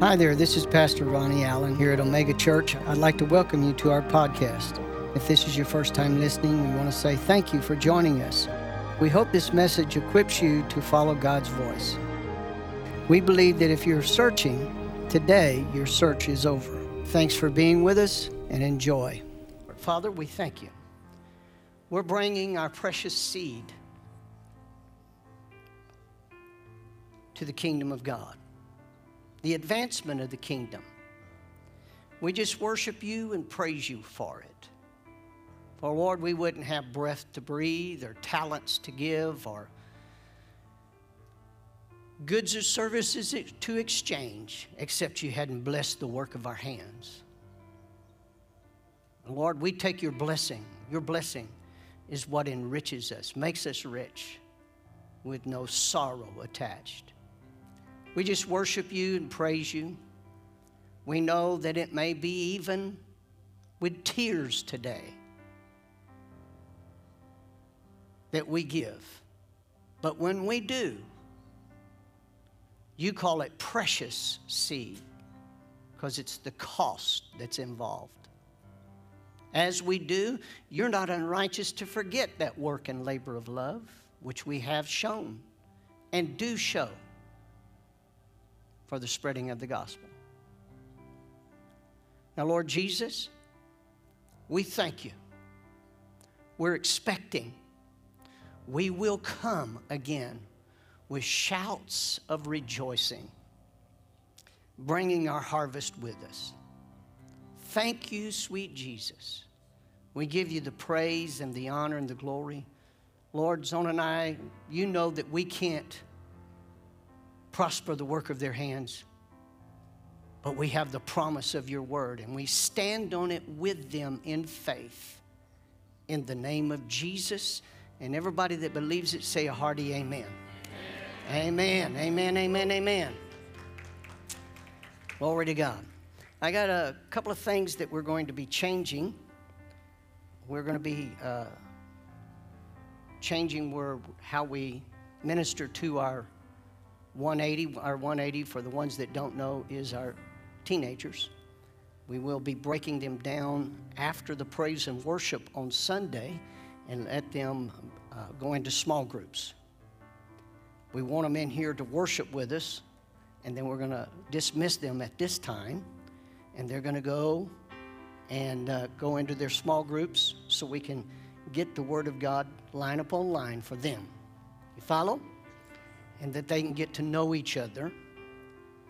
Hi there, this is Pastor Ronnie Allen here at Omega Church. I'd like to welcome you to our podcast. If this is your first time listening, we want to say thank you for joining us. We hope this message equips you to follow God's voice. We believe that if you're searching, today your search is over. Thanks for being with us and enjoy. Father, we thank you. We're bringing our precious seed to the kingdom of God, the advancement of the kingdom. We just worship you and praise you for it. For Lord, we wouldn't have breath to breathe or talents to give or goods or services to exchange except you hadn't blessed the work of our hands. Lord, we take your blessing. Your blessing is what enriches us, makes us rich with no sorrow attached. We just worship you and praise you. We know that it may be even with tears today that we give. But when we do, you call it precious seed because it's the cost that's involved. As we do, you're not unrighteous to forget that work and labor of love, which we have shown and do show for the spreading of the gospel. Now, Lord Jesus, we thank you. We're expecting we will come again with shouts of rejoicing, bringing our harvest with us. Thank you, sweet Jesus. We give you the praise and the honor and the glory. Lord, Zona and I, you know that we can't prosper the work of their hands, but we have the promise of your word, and we stand on it with them in faith. In the name of Jesus. And everybody that believes it, say a hearty amen. Amen, amen, amen, amen. Glory to God. I got a couple of things that we're going to be changing. We're going to be uh, changing where, how we minister to our 180. Our 180, for the ones that don't know, is our teenagers. We will be breaking them down after the praise and worship on Sunday and let them uh, go into small groups. We want them in here to worship with us, and then we're going to dismiss them at this time, and they're going to go and uh, go into their small groups so we can get the Word of God line upon line for them. You follow? And that they can get to know each other.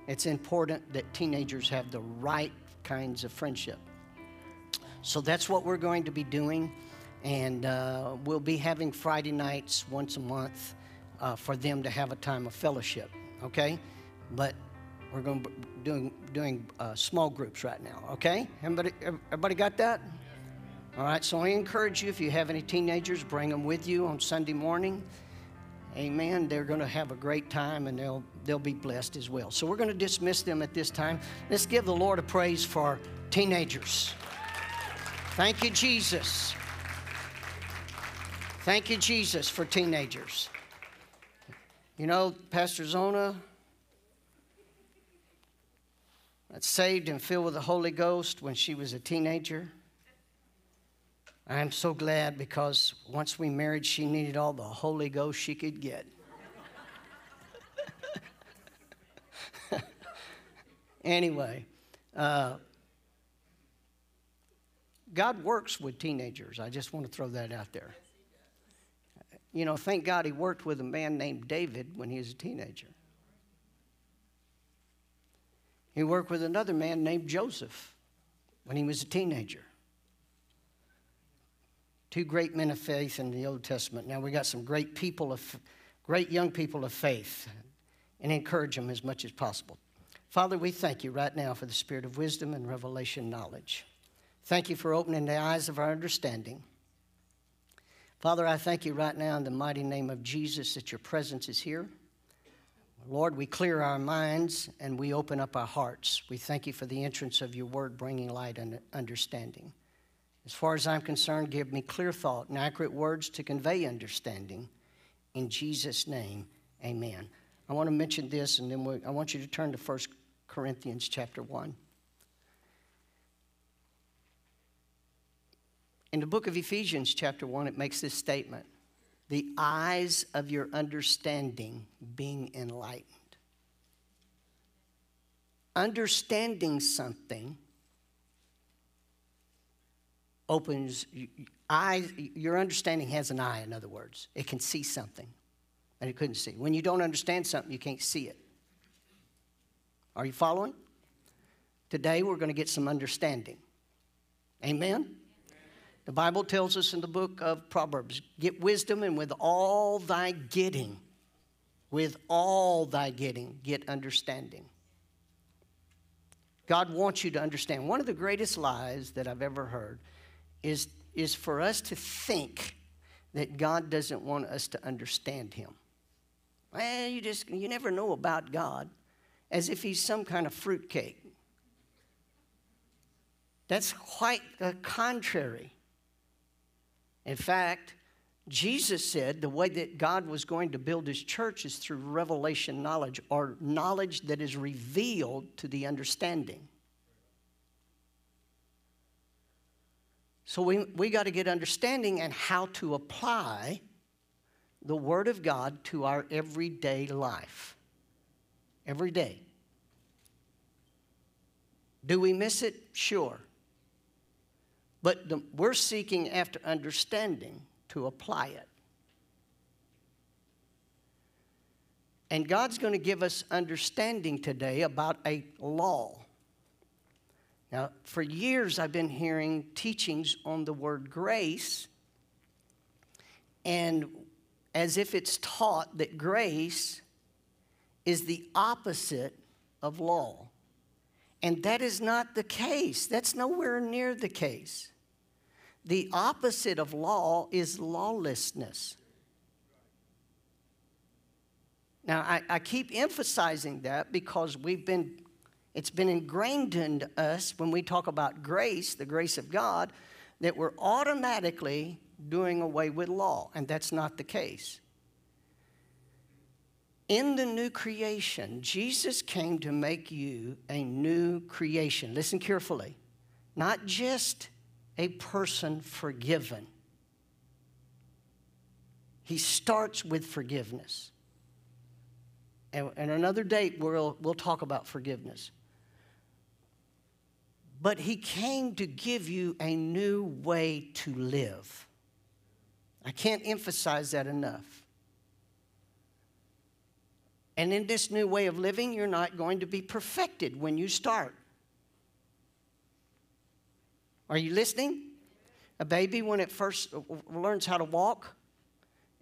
It's important that teenagers have the right kinds of friendship. So that's what we're going to be doing. And uh, we'll be having Friday nights once a month uh, for them to have a time of fellowship, okay? But we're going to be doing, doing uh, small groups right now, okay? Everybody, everybody got that? All right, so I encourage you if you have any teenagers, bring them with you on Sunday morning. Amen. They're going to have a great time and they'll, they'll be blessed as well. So we're going to dismiss them at this time. Let's give the Lord a praise for teenagers. Thank you, Jesus. Thank you, Jesus, for teenagers. You know, Pastor Zona, got saved and filled with the Holy Ghost when she was a teenager. I'm so glad because once we married, she needed all the Holy Ghost she could get. anyway, uh, God works with teenagers. I just want to throw that out there. You know, thank God he worked with a man named David when he was a teenager. He worked with another man named Joseph when he was a teenager. Two great men of faith in the Old Testament. Now we got some great people of great young people of faith and encourage them as much as possible. Father, we thank you right now for the spirit of wisdom and revelation knowledge. Thank you for opening the eyes of our understanding. Father, I thank you right now in the mighty name of Jesus that your presence is here. Lord, we clear our minds and we open up our hearts. We thank you for the entrance of your word bringing light and understanding. As far as I'm concerned, give me clear thought and accurate words to convey understanding. In Jesus' name, amen. I want to mention this and then I want you to turn to 1 Corinthians chapter 1. In the book of Ephesians, chapter 1, it makes this statement the eyes of your understanding being enlightened. Understanding something opens eyes your understanding has an eye in other words. It can see something and it couldn't see. When you don't understand something you can't see it. Are you following? Today we're going to get some understanding. Amen? The bible tells us in the book of proverbs get wisdom and with all thy getting with all thy getting get understanding. God wants you to understand. One of the greatest lies that i've ever heard is, is for us to think that God doesn't want us to understand Him. Well, you just, you never know about God as if He's some kind of fruitcake. That's quite the contrary. In fact, Jesus said the way that God was going to build his church is through revelation knowledge or knowledge that is revealed to the understanding. So we, we got to get understanding and how to apply the Word of God to our everyday life. Every day. Do we miss it? Sure. But the, we're seeking after understanding to apply it. And God's going to give us understanding today about a law. Now, for years, I've been hearing teachings on the word grace, and as if it's taught that grace is the opposite of law. And that is not the case. That's nowhere near the case. The opposite of law is lawlessness. Now, I, I keep emphasizing that because we've been it's been ingrained in us when we talk about grace, the grace of God, that we're automatically doing away with law, and that's not the case. In the new creation, Jesus came to make you a new creation. Listen carefully. Not just a person forgiven. He starts with forgiveness. And, and another date, we'll, we'll talk about forgiveness but he came to give you a new way to live. I can't emphasize that enough. And in this new way of living, you're not going to be perfected when you start. Are you listening? A baby, when it first learns how to walk,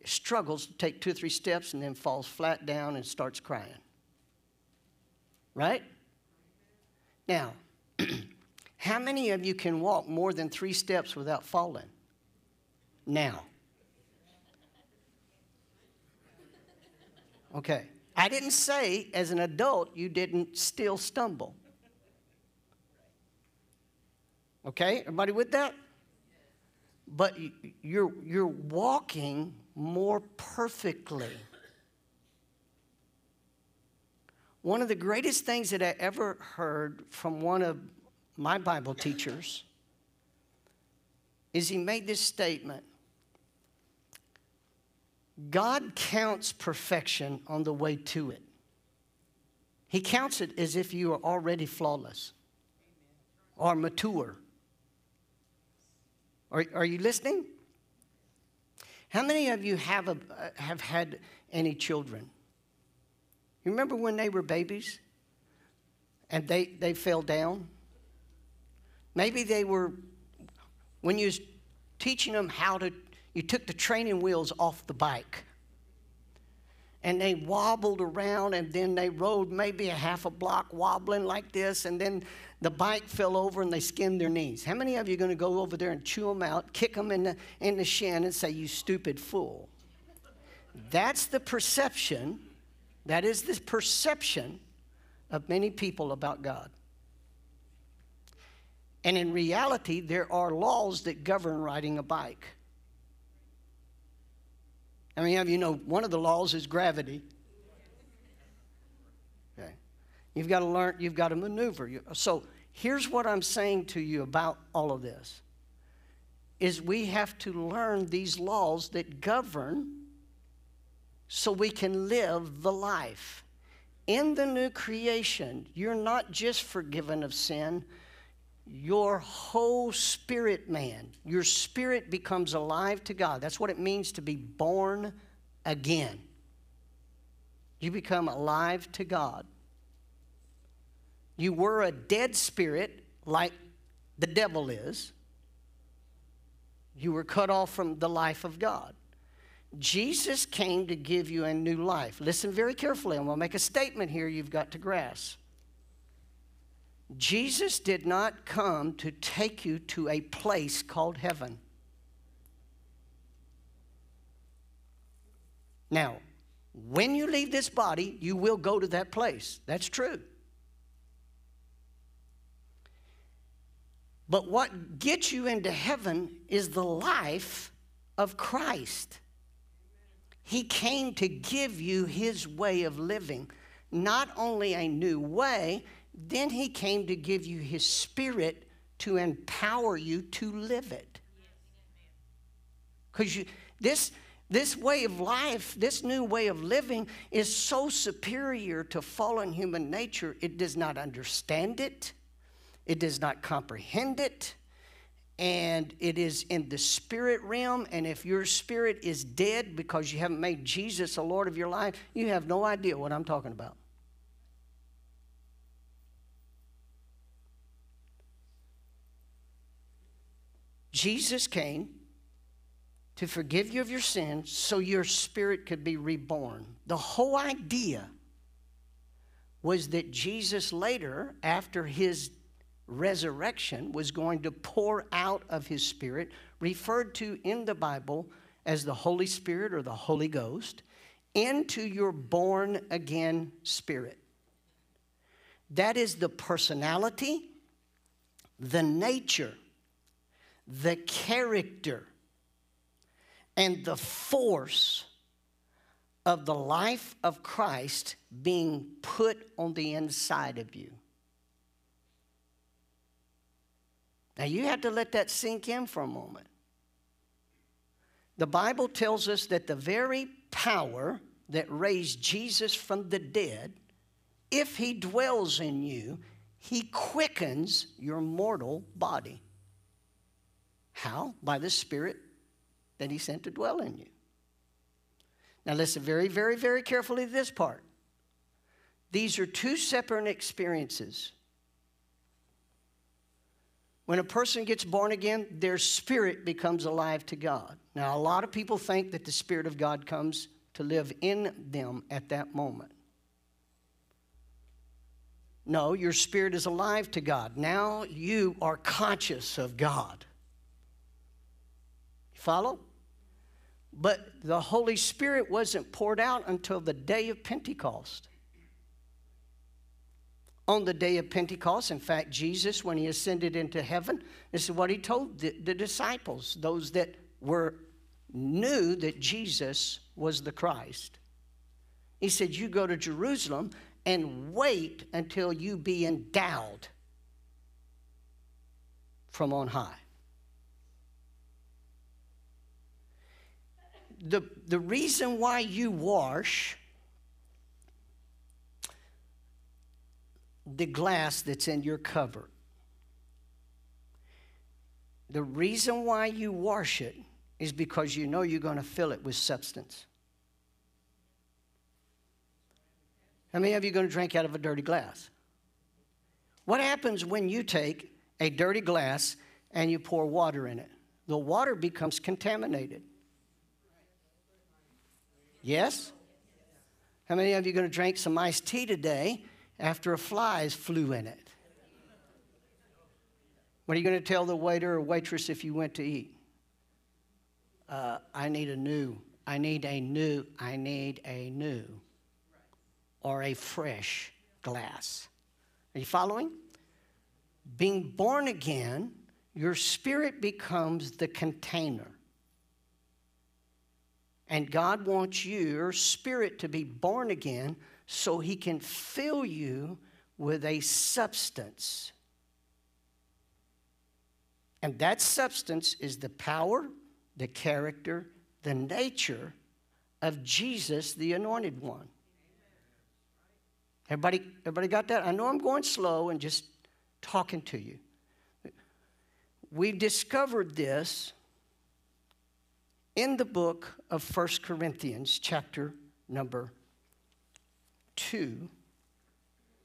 struggles to take two or three steps and then falls flat down and starts crying. Right? Now, How many of you can walk more than three steps without falling? Now. Okay. I didn't say as an adult you didn't still stumble. Okay? Everybody with that? But you're, you're walking more perfectly. One of the greatest things that I ever heard from one of my Bible teachers, is he made this statement God counts perfection on the way to it. He counts it as if you are already flawless or mature. Are, are you listening? How many of you have, a, have had any children? You remember when they were babies and they, they fell down? Maybe they were, when you was teaching them how to, you took the training wheels off the bike. And they wobbled around and then they rode maybe a half a block wobbling like this, and then the bike fell over and they skinned their knees. How many of you are going to go over there and chew them out, kick them in the, in the shin, and say, You stupid fool? That's the perception, that is the perception of many people about God. And in reality, there are laws that govern riding a bike. I mean, you know, one of the laws is gravity. Okay. You've got to learn, you've got to maneuver. So here's what I'm saying to you about all of this is we have to learn these laws that govern so we can live the life. In the new creation, you're not just forgiven of sin, your whole spirit man, your spirit becomes alive to God. That's what it means to be born again. You become alive to God. You were a dead spirit like the devil is. You were cut off from the life of God. Jesus came to give you a new life. Listen very carefully. I'm going to make a statement here you've got to grasp. Jesus did not come to take you to a place called heaven. Now, when you leave this body, you will go to that place. That's true. But what gets you into heaven is the life of Christ. He came to give you his way of living, not only a new way, then he came to give you his spirit to empower you to live it. Because you this this way of life, this new way of living is so superior to fallen human nature, it does not understand it, it does not comprehend it, and it is in the spirit realm. And if your spirit is dead because you haven't made Jesus the Lord of your life, you have no idea what I'm talking about. Jesus came to forgive you of your sins so your spirit could be reborn. The whole idea was that Jesus later, after his resurrection, was going to pour out of his spirit, referred to in the Bible as the Holy Spirit or the Holy Ghost, into your born again spirit. That is the personality, the nature, the character, and the force of the life of Christ being put on the inside of you. Now, you have to let that sink in for a moment. The Bible tells us that the very power that raised Jesus from the dead, if he dwells in you, he quickens your mortal body. How? By the Spirit that He sent to dwell in you. Now, listen very, very, very carefully to this part. These are two separate experiences. When a person gets born again, their spirit becomes alive to God. Now, a lot of people think that the Spirit of God comes to live in them at that moment. No, your spirit is alive to God. Now you are conscious of God. Follow? But the Holy Spirit wasn't poured out until the day of Pentecost. On the day of Pentecost, in fact, Jesus, when he ascended into heaven, this is what he told the, the disciples, those that were knew that Jesus was the Christ. He said, You go to Jerusalem and wait until you be endowed from on high. The, the reason why you wash the glass that's in your cover, the reason why you wash it is because you know you're going to fill it with substance. How many of you are going to drink out of a dirty glass? What happens when you take a dirty glass and you pour water in it? The water becomes contaminated. Yes? How many of you are going to drink some iced tea today after a flies flew in it? What are you going to tell the waiter or waitress if you went to eat? Uh, I need a new, I need a new, I need a new, or a fresh glass. Are you following? Being born again, your spirit becomes the container. And God wants your spirit to be born again so He can fill you with a substance. And that substance is the power, the character, the nature of Jesus, the anointed one. Everybody, everybody got that? I know I'm going slow and just talking to you. We discovered this in the book of First Corinthians, chapter number 2,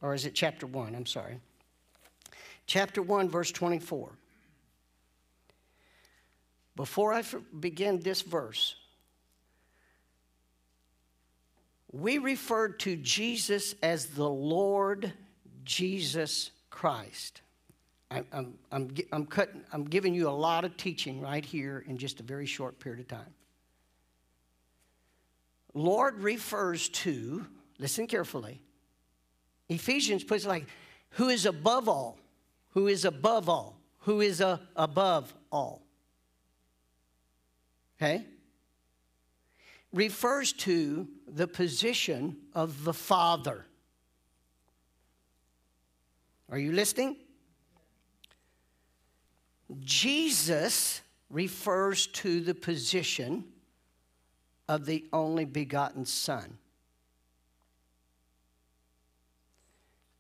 or is it chapter 1? I'm sorry. Chapter 1, verse 24. Before I begin this verse, we referred to Jesus as the Lord Jesus Christ. I'm, I'm, I'm, cutting, I'm giving you a lot of teaching right here in just a very short period of time. Lord refers to, listen carefully, Ephesians puts it like, who is above all, who is above all, who is a, above all. Okay? Refers to the position of the Father. Are you listening? Jesus refers to the position of the only begotten Son.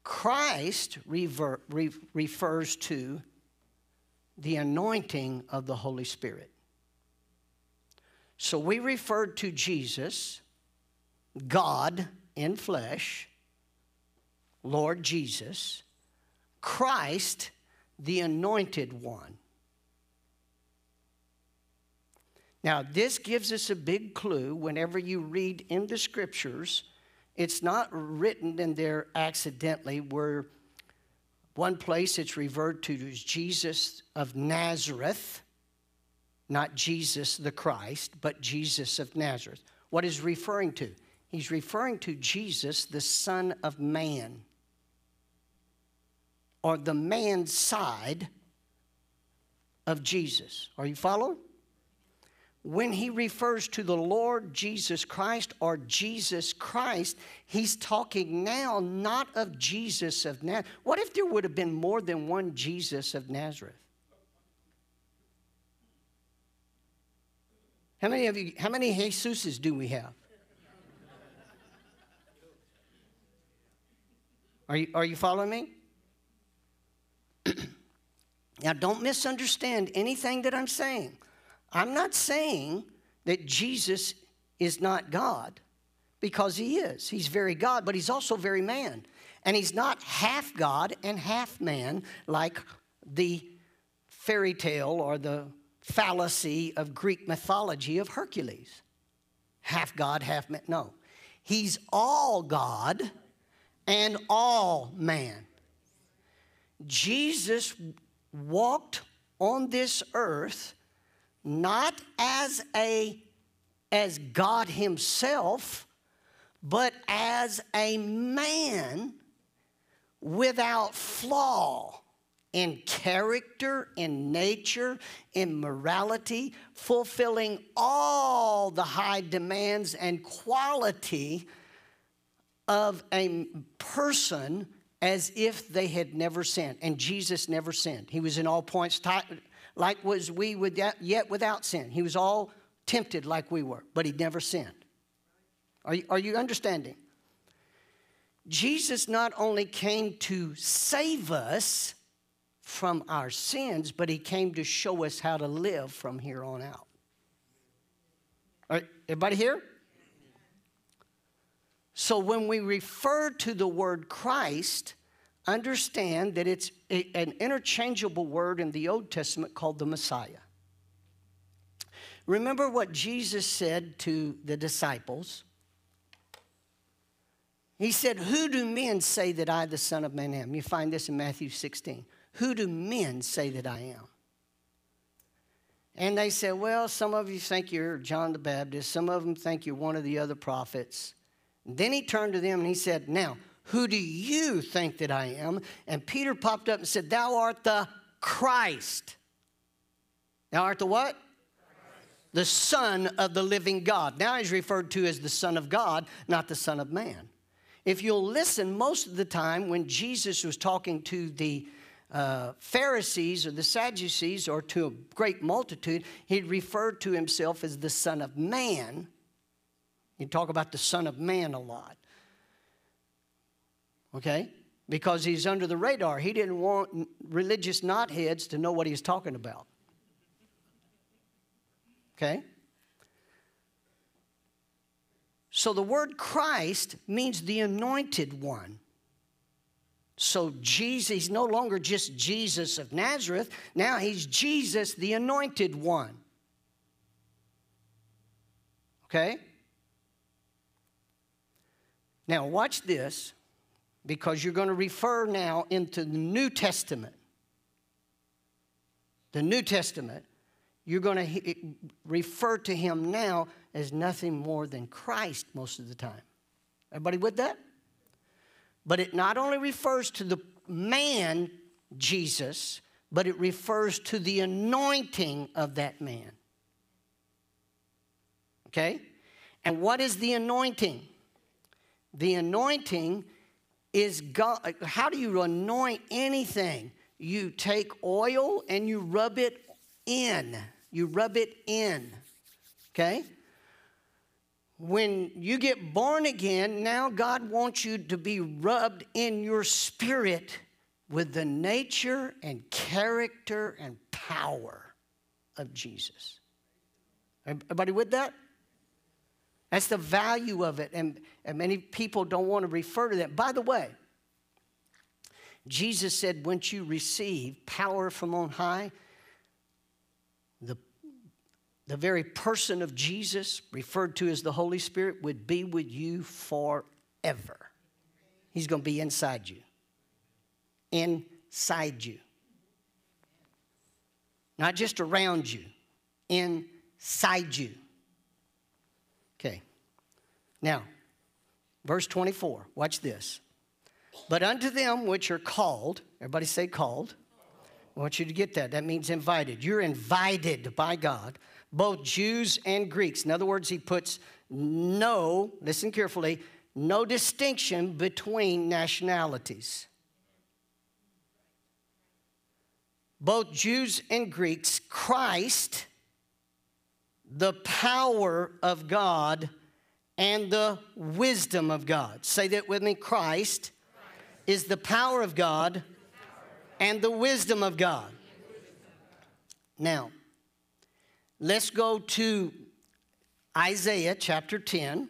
Christ rever, re, refers to the anointing of the Holy Spirit. So we referred to Jesus, God in flesh, Lord Jesus, Christ, the anointed one. Now, this gives us a big clue whenever you read in the scriptures. It's not written in there accidentally, where one place it's referred to as Jesus of Nazareth, not Jesus the Christ, but Jesus of Nazareth. What is referring to? He's referring to Jesus, the Son of Man, or the man side of Jesus. Are you following? When he refers to the Lord Jesus Christ or Jesus Christ, he's talking now not of Jesus of Nazareth. What if there would have been more than one Jesus of Nazareth? How many of you, how many Jesuses do we have? Are you, are you following me? now, don't misunderstand anything that I'm saying. I'm not saying that Jesus is not God because he is. He's very God, but he's also very man. And he's not half God and half man like the fairy tale or the fallacy of Greek mythology of Hercules. Half God, half man. No. He's all God and all man. Jesus walked on this earth not as a as God himself, but as a man without flaw in character, in nature, in morality, fulfilling all the high demands and quality of a person as if they had never sinned. And Jesus never sinned. He was in all points like was we with yet without sin. He was all tempted like we were, but he never sinned. Are you, are you understanding? Jesus not only came to save us from our sins, but he came to show us how to live from here on out. All right, everybody here? So when we refer to the word Christ, understand that it's an interchangeable word in the Old Testament called the Messiah. Remember what Jesus said to the disciples? He said, Who do men say that I, the Son of Man, am? You find this in Matthew 16. Who do men say that I am? And they said, Well, some of you think you're John the Baptist, some of them think you're one of the other prophets. And then he turned to them and he said, Now, who do you think that I am? And Peter popped up and said, Thou art the Christ. Thou art the what? The Son of the living God. Now he's referred to as the Son of God, not the Son of Man. If you'll listen, most of the time when Jesus was talking to the uh, Pharisees or the Sadducees or to a great multitude, he'd refer to himself as the Son of Man. He'd talk about the Son of Man a lot. Okay? Because he's under the radar. He didn't want religious knotheads to know what he's talking about. Okay? So the word Christ means the anointed one. So Jesus, he's no longer just Jesus of Nazareth. Now he's Jesus, the anointed one. Okay? Now watch this because you're going to refer now into the New Testament. The New Testament, you're going to refer to him now as nothing more than Christ most of the time. Everybody with that? But it not only refers to the man, Jesus, but it refers to the anointing of that man. Okay? And what is the anointing? The anointing is God. How do you anoint anything? You take oil and you rub it in. You rub it in. Okay? when you get born again, now God wants you to be rubbed in your spirit with the nature and character and power of Jesus. Everybody with that? That's the value of it. And, and many people don't want to refer to that. By the way, Jesus said, once you receive power from on high, the the very person of Jesus, referred to as the Holy Spirit, would be with you forever. He's going to be inside you. Inside you. Not just around you, inside you. Now, verse 24, watch this. But unto them which are called, everybody say called. I want you to get that. That means invited. You're invited by God both Jews and Greeks. In other words, he puts no, listen carefully, no distinction between nationalities. Both Jews and Greeks, Christ, the power of God and the wisdom of God. Say that with me Christ, Christ. is the power of God and the wisdom of God. Now, Let's go to Isaiah chapter 10.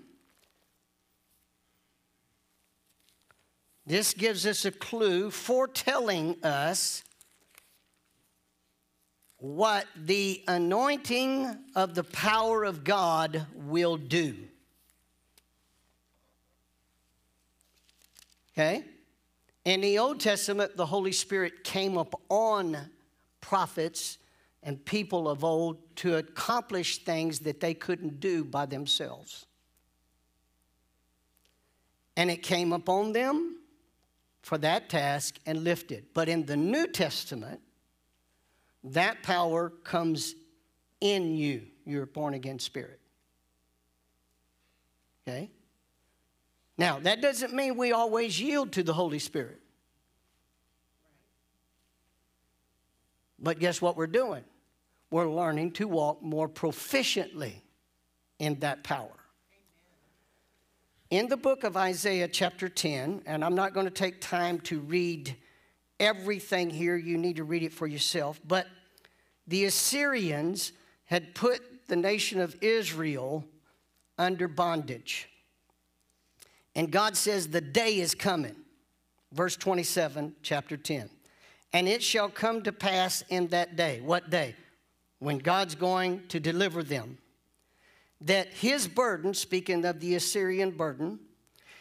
This gives us a clue foretelling us what the anointing of the power of God will do. Okay? In the Old Testament, the Holy Spirit came up on prophets and people of old to accomplish things that they couldn't do by themselves. And it came upon them for that task and lifted. But in the New Testament, that power comes in you, your born again spirit. Okay? Now, that doesn't mean we always yield to the Holy Spirit. But guess what we're doing? we're learning to walk more proficiently in that power. In the book of Isaiah, chapter 10, and I'm not going to take time to read everything here, you need to read it for yourself, but the Assyrians had put the nation of Israel under bondage. And God says, The day is coming. Verse 27, chapter 10. And it shall come to pass in that day. What day? when God's going to deliver them, that his burden, speaking of the Assyrian burden,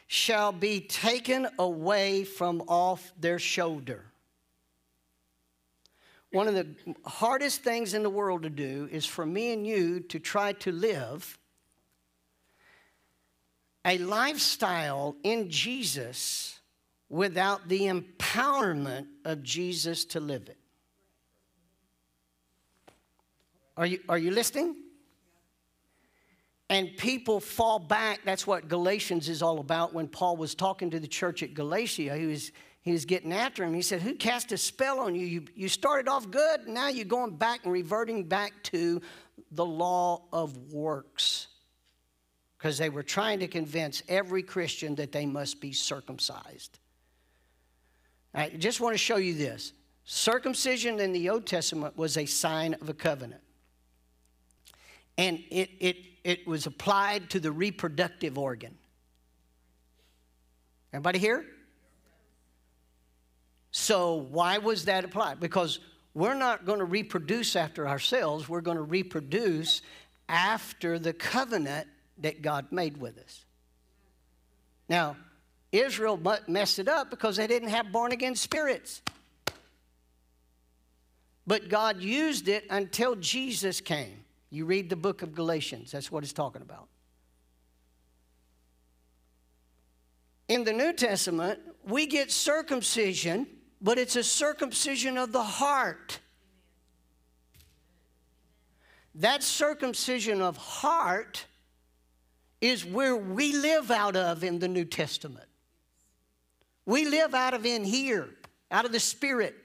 shall be taken away from off their shoulder. One of the hardest things in the world to do is for me and you to try to live a lifestyle in Jesus without the empowerment of Jesus to live it. Are you, are you listening? And people fall back. That's what Galatians is all about. When Paul was talking to the church at Galatia, he was, he was getting after him. He said, Who cast a spell on you? You, you started off good, now you're going back and reverting back to the law of works. Because they were trying to convince every Christian that they must be circumcised. I just want to show you this. Circumcision in the Old Testament was a sign of a covenant. And it, it, it was applied to the reproductive organ. Everybody here? So, why was that applied? Because we're not going to reproduce after ourselves, we're going to reproduce after the covenant that God made with us. Now, Israel messed it up because they didn't have born again spirits. But God used it until Jesus came. You read the book of Galatians, that's what it's talking about. In the New Testament, we get circumcision, but it's a circumcision of the heart. That circumcision of heart is where we live out of in the New Testament. We live out of in here, out of the Spirit.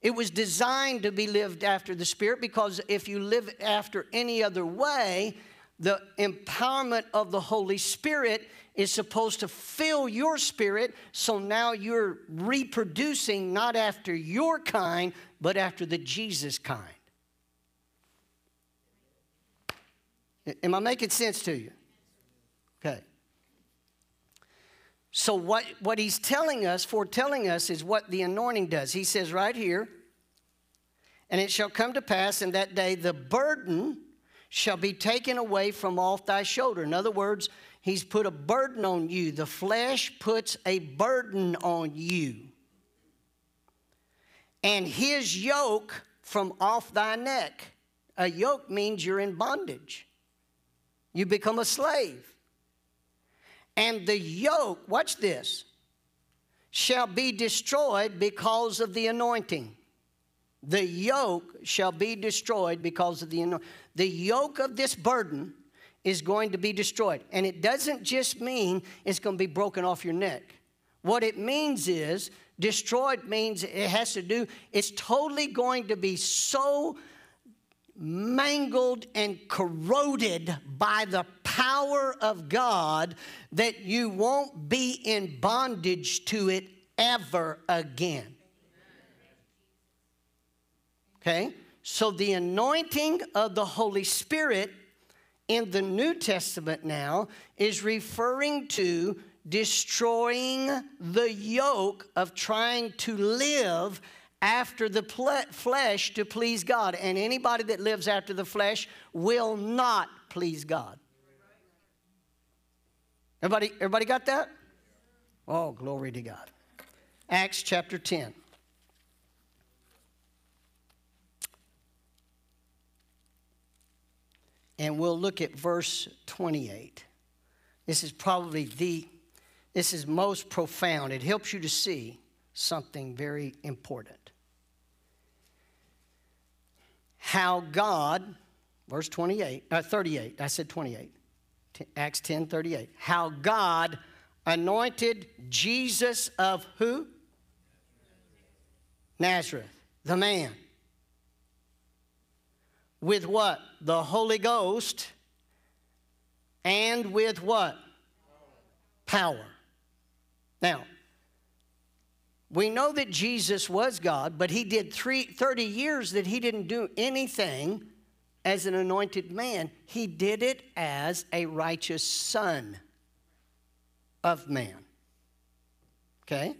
It was designed to be lived after the Spirit because if you live after any other way, the empowerment of the Holy Spirit is supposed to fill your spirit, so now you're reproducing not after your kind, but after the Jesus kind. Am I making sense to you? Okay. So, what, what he's telling us, foretelling us, is what the anointing does. He says right here, and it shall come to pass in that day the burden shall be taken away from off thy shoulder. In other words, he's put a burden on you. The flesh puts a burden on you. And his yoke from off thy neck. A yoke means you're in bondage, you become a slave. And the yoke, watch this, shall be destroyed because of the anointing. The yoke shall be destroyed because of the anointing. The yoke of this burden is going to be destroyed. And it doesn't just mean it's going to be broken off your neck. What it means is, destroyed means it has to do, it's totally going to be so mangled and corroded by the power of God that you won't be in bondage to it ever again. Okay? So the anointing of the Holy Spirit in the New Testament now is referring to destroying the yoke of trying to live after the flesh to please God. And anybody that lives after the flesh will not please God. Everybody, everybody got that? Oh, glory to God. Acts chapter 10. And we'll look at verse 28. This is probably the, this is most profound. It helps you to see something very important how God, verse 28, uh, 38, I said 28, Acts 10 38, how God anointed Jesus of who? Nazareth, the man. With what? The Holy Ghost and with what? Power. Now, we know that Jesus was God, but he did three, 30 years that he didn't do anything as an anointed man. He did it as a righteous son of man. Okay?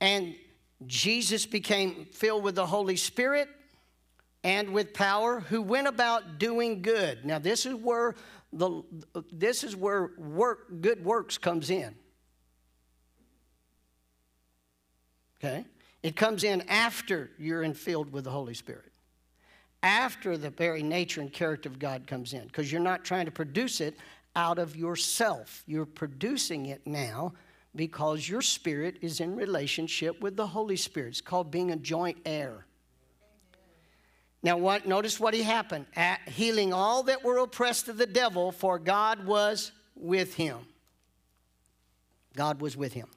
And Jesus became filled with the Holy Spirit and with power, who went about doing good. Now, this is where the this is where work good works comes in. Okay? It comes in after you're infilled with the Holy Spirit. After the very nature and character of God comes in, because you're not trying to produce it out of yourself. You're producing it now because your spirit is in relationship with the Holy Spirit. It's called being a joint heir. Now, what? Notice what he happened. At healing all that were oppressed of the devil, for God was with him. God was with him.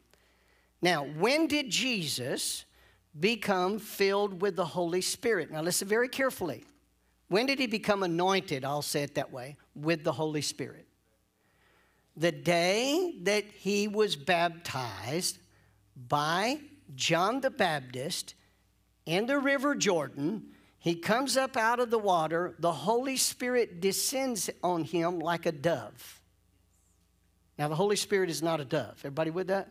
Now, when did Jesus become filled with the Holy Spirit? Now, listen very carefully. When did he become anointed? I'll say it that way with the Holy Spirit. The day that he was baptized by John the Baptist in the River Jordan, he comes up out of the water. The Holy Spirit descends on him like a dove. Now, the Holy Spirit is not a dove. Everybody with that?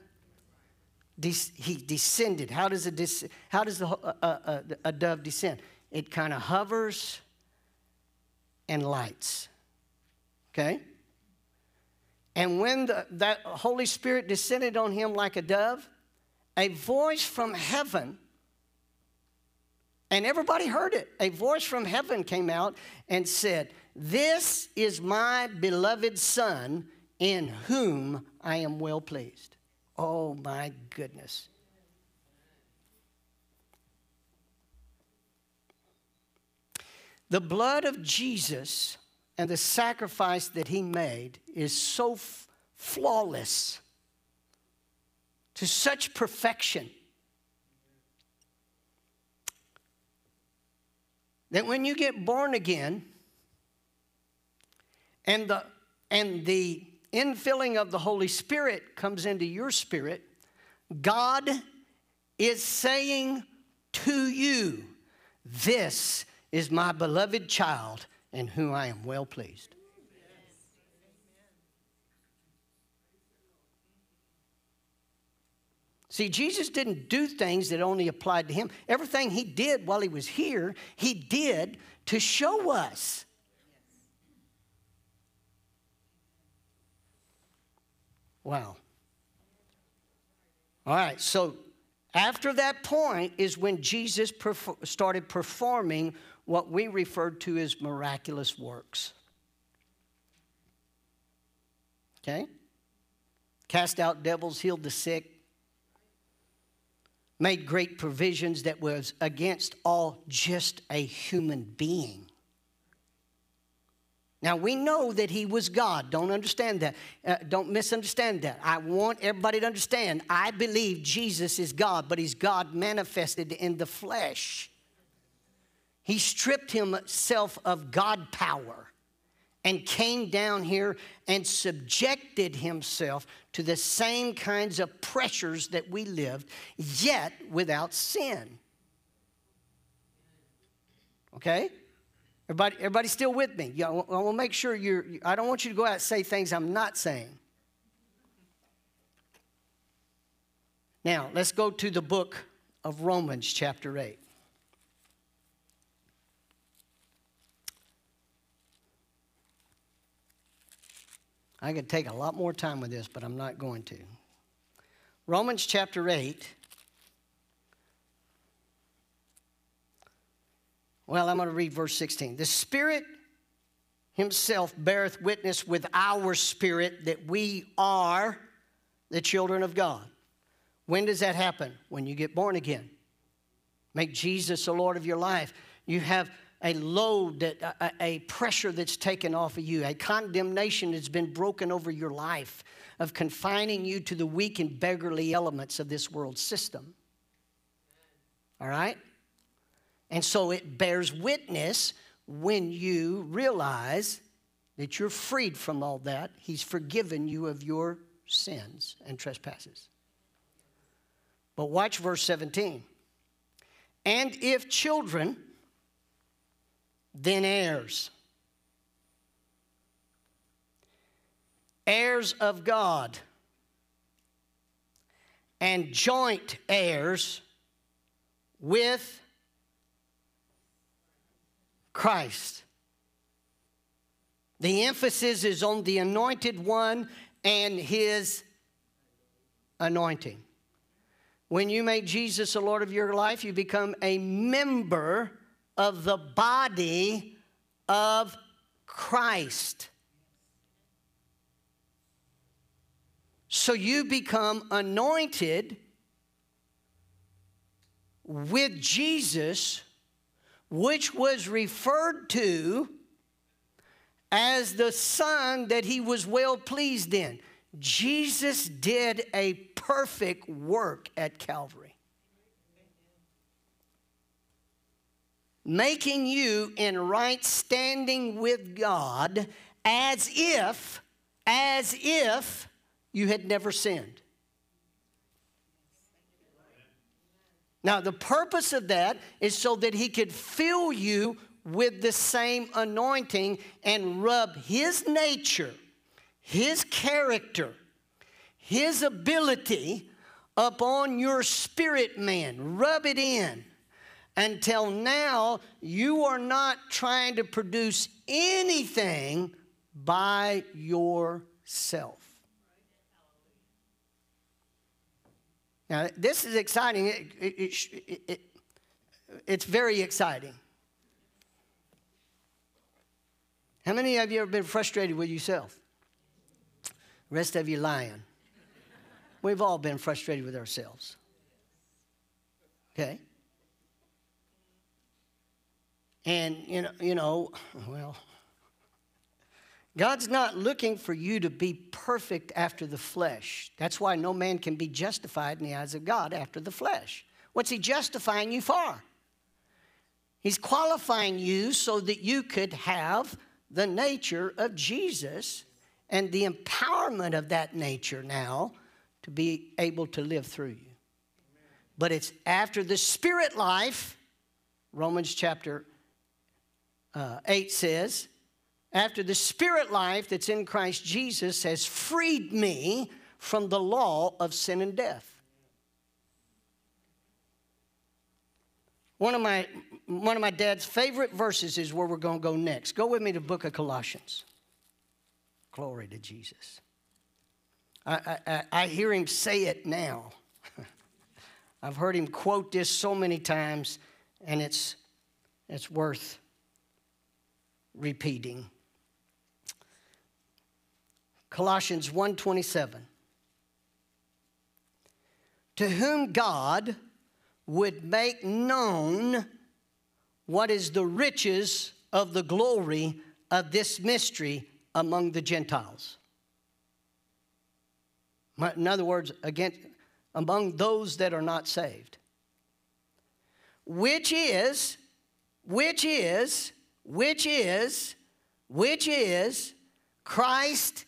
He descended. How does, it how does uh, uh, a dove descend? It kind of hovers and lights. Okay? And when the, that Holy Spirit descended on him like a dove, a voice from heaven, and everybody heard it, a voice from heaven came out and said, This is my beloved Son in whom I am well pleased. Oh my goodness. The blood of Jesus and the sacrifice that he made is so f- flawless, to such perfection, that when you get born again and the, and the infilling of the Holy Spirit comes into your spirit, God is saying to you, This is my beloved child in whom I am well pleased. See, Jesus didn't do things that only applied to him. Everything he did while he was here, he did to show us. Wow. All right, so after that point is when Jesus started performing what we referred to as miraculous works. Okay? Cast out devils, healed the sick, made great provisions that was against all just a human being. Now we know that he was God. Don't understand that. Uh, don't misunderstand that. I want everybody to understand. I believe Jesus is God, but he's God manifested in the flesh. He stripped himself of God power and came down here and subjected himself to the same kinds of pressures that we lived, yet without sin. Okay? Everybody, everybody still with me? Yeah, I to make sure you're, I don't want you to go out and say things I'm not saying. Now, let's go to the book of Romans, chapter 8. I could take a lot more time with this, but I'm not going to. Romans chapter 8. Well, I'm going to read verse 16. The Spirit Himself beareth witness with our spirit that we are the children of God. When does that happen? When you get born again. Make Jesus the Lord of your life. You have a load, that, a, a pressure that's taken off of you, a condemnation that's been broken over your life of confining you to the weak and beggarly elements of this world system. All right? And so it bears witness when you realize that you're freed from all that. He's forgiven you of your sins and trespasses. But watch verse 17. And if children, then heirs. Heirs of God and joint heirs with Christ. The emphasis is on the anointed one and his anointing. When you make Jesus the Lord of your life, you become a member of the body of Christ. So you become anointed with Jesus which was referred to as the Son that he was well pleased in. Jesus did a perfect work at Calvary. Making you in right standing with God as if, as if you had never sinned. Now, the purpose of that is so that he could fill you with the same anointing and rub his nature, his character, his ability upon your spirit man. Rub it in until now you are not trying to produce anything by yourself. Now, this is exciting. It, it, it, it's very exciting. How many of you have been frustrated with yourself? The rest of you lying. We've all been frustrated with ourselves. Okay? And you know, you know, well, God's not looking for you to be perfect after the flesh. That's why no man can be justified in the eyes of God after the flesh. What's He justifying you for? He's qualifying you so that you could have the nature of Jesus and the empowerment of that nature now to be able to live through you. But it's after the spirit life, Romans chapter uh, 8 says, after the spirit life that's in Christ Jesus has freed me from the law of sin and death. One of my, one of my dad's favorite verses is where we're going to go next. Go with me to book of Colossians. Glory to Jesus. I, I, I hear him say it now. I've heard him quote this so many times, and it's, it's worth repeating. Colossians 1:27 To whom God would make known what is the riches of the glory of this mystery among the Gentiles. In other words, against, among those that are not saved. Which is, which is which is, which is Christ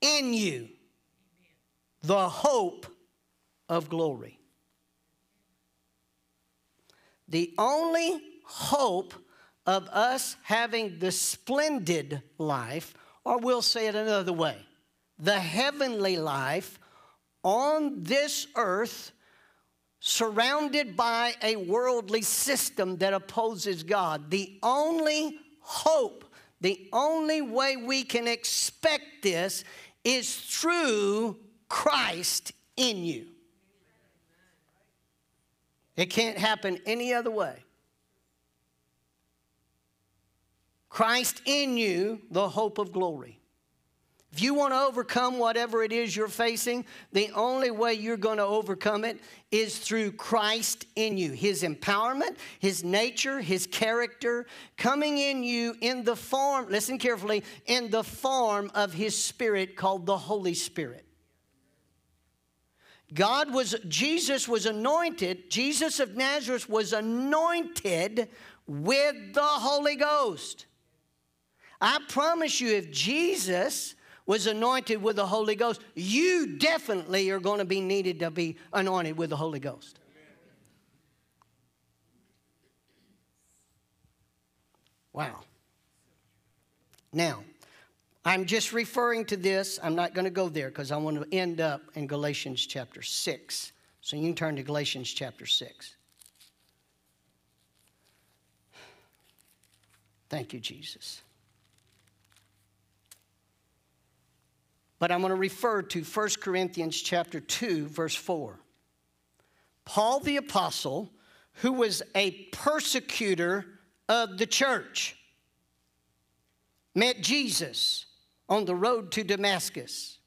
in you, the hope of glory. The only hope of us having the splendid life, or we'll say it another way, the heavenly life on this earth surrounded by a worldly system that opposes God. The only hope, the only way we can expect this is through Christ in you. It can't happen any other way. Christ in you, the hope of glory. If you want to overcome whatever it is you're facing, the only way you're going to overcome it is through Christ in you. His empowerment, His nature, His character coming in you in the form, listen carefully, in the form of His Spirit called the Holy Spirit. God was, Jesus was anointed, Jesus of Nazareth was anointed with the Holy Ghost. I promise you, if Jesus was anointed with the Holy Ghost, you definitely are going to be needed to be anointed with the Holy Ghost. Wow. Now, I'm just referring to this. I'm not going to go there because I want to end up in Galatians chapter 6. So you can turn to Galatians chapter 6. Thank you, Jesus. But I'm going to refer to 1 Corinthians chapter 2 verse 4. Paul the apostle who was a persecutor of the church met Jesus on the road to Damascus.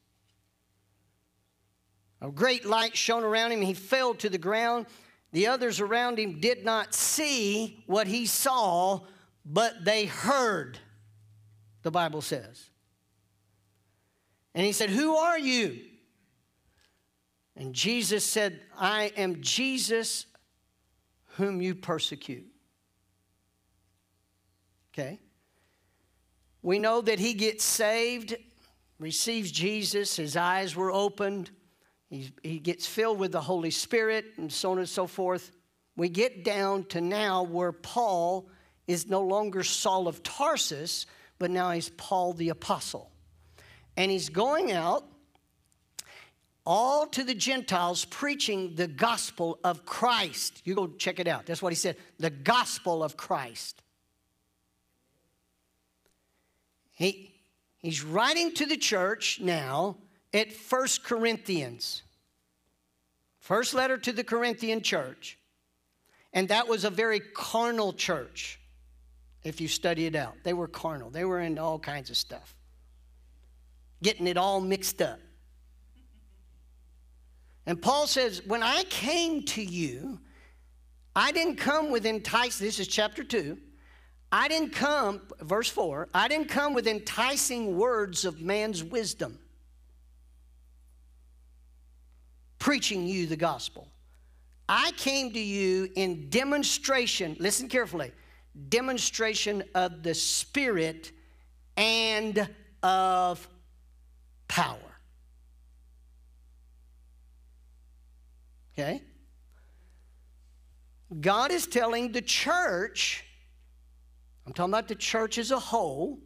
A great light shone around him. He fell to the ground The others around him did not see what he saw, but they heard, the Bible says. And he said, Who are you? And Jesus said, I am Jesus whom you persecute. Okay? We know that he gets saved, receives Jesus, his eyes were opened, he, he gets filled with the Holy Spirit, and so on and so forth. We get down to now where Paul is no longer Saul of Tarsus, but now he's Paul the Apostle. And he's going out all to the Gentiles preaching the gospel of Christ. You go check it out. That's what he said the gospel of Christ. He, he's writing to the church now at First Corinthians. First letter to the Corinthian church. And that was a very carnal church, if you study it out. They were carnal, they were into all kinds of stuff, getting it all mixed up. And Paul says, When I came to you, I didn't come with enticing, this is chapter 2. I didn't come, verse 4, I didn't come with enticing words of man's wisdom. preaching you the gospel. I came to you in demonstration, listen carefully, demonstration of the Spirit and of power. Okay? God is telling the church, I'm talking about the church as a whole,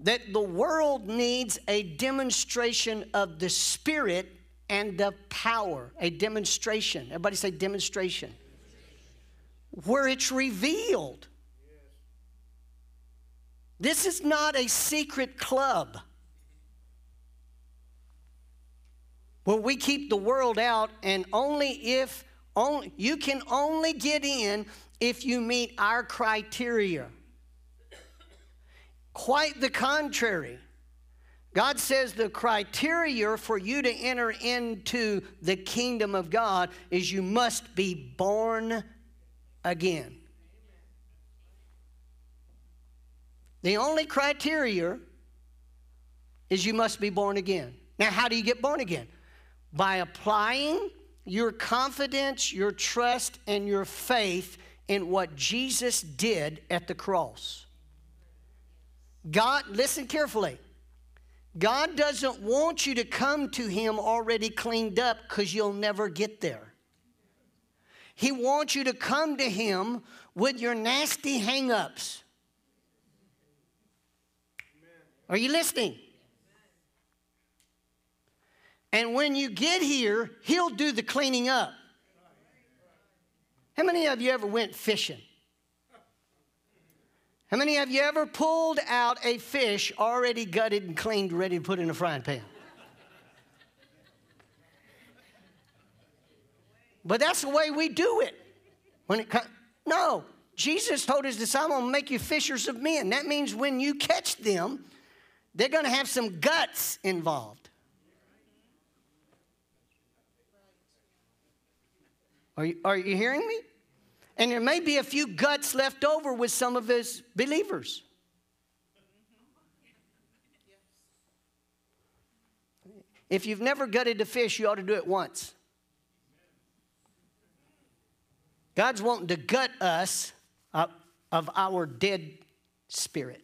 that the world needs a demonstration of the Spirit and the power, a demonstration. Everybody say demonstration. Where it's revealed. This is not a secret club where we keep the world out and only if only you can only get in if you meet our criteria. Quite the contrary. God says the criteria for you to enter into the kingdom of God is you must be born again. The only criteria is you must be born again. Now, how do you get born again? By applying your confidence, your trust, and your faith in what Jesus did at the cross. God, listen carefully. God doesn't want you to come to Him already cleaned up because you'll never get there. He wants you to come to Him with your nasty hang ups. Are you listening? And when you get here, He'll do the cleaning up. How many of you ever went fishing? How many of you ever pulled out a fish already gutted and cleaned, ready to put in a frying pan? But that's the way we do it. When it comes, no, Jesus told his disciples, "I'm make you fishers of men." That means when you catch them, they're gonna have some guts involved. Are you, are you hearing me? And there may be a few guts left over with some of his believers. If you've never gutted a fish, you ought to do it once. God's wanting to gut us of our dead spirit.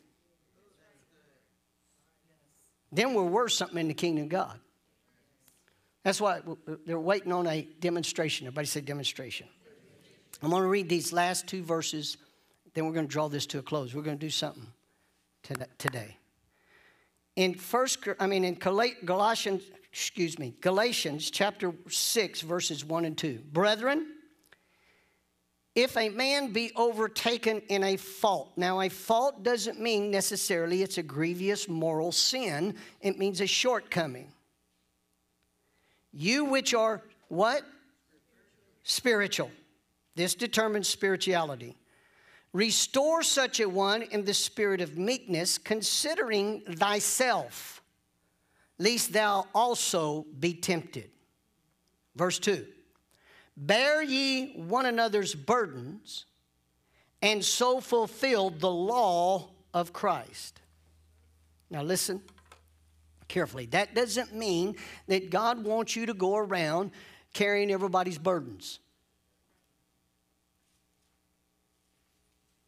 Then we're worth something in the kingdom of God. That's why they're waiting on a demonstration. Everybody say demonstration. I'm going to read these last two verses, then we're going to draw this to a close. We're going to do something today. In first, I mean in Galatians, excuse me, Galatians chapter 6, verses 1 and 2. Brethren, if a man be overtaken in a fault, now a fault doesn't mean necessarily it's a grievous moral sin, it means a shortcoming. You which are what? Spiritual. This determines spirituality. Restore such a one in the spirit of meekness, considering thyself, lest thou also be tempted. Verse 2 Bear ye one another's burdens, and so fulfill the law of Christ. Now, listen carefully. That doesn't mean that God wants you to go around carrying everybody's burdens.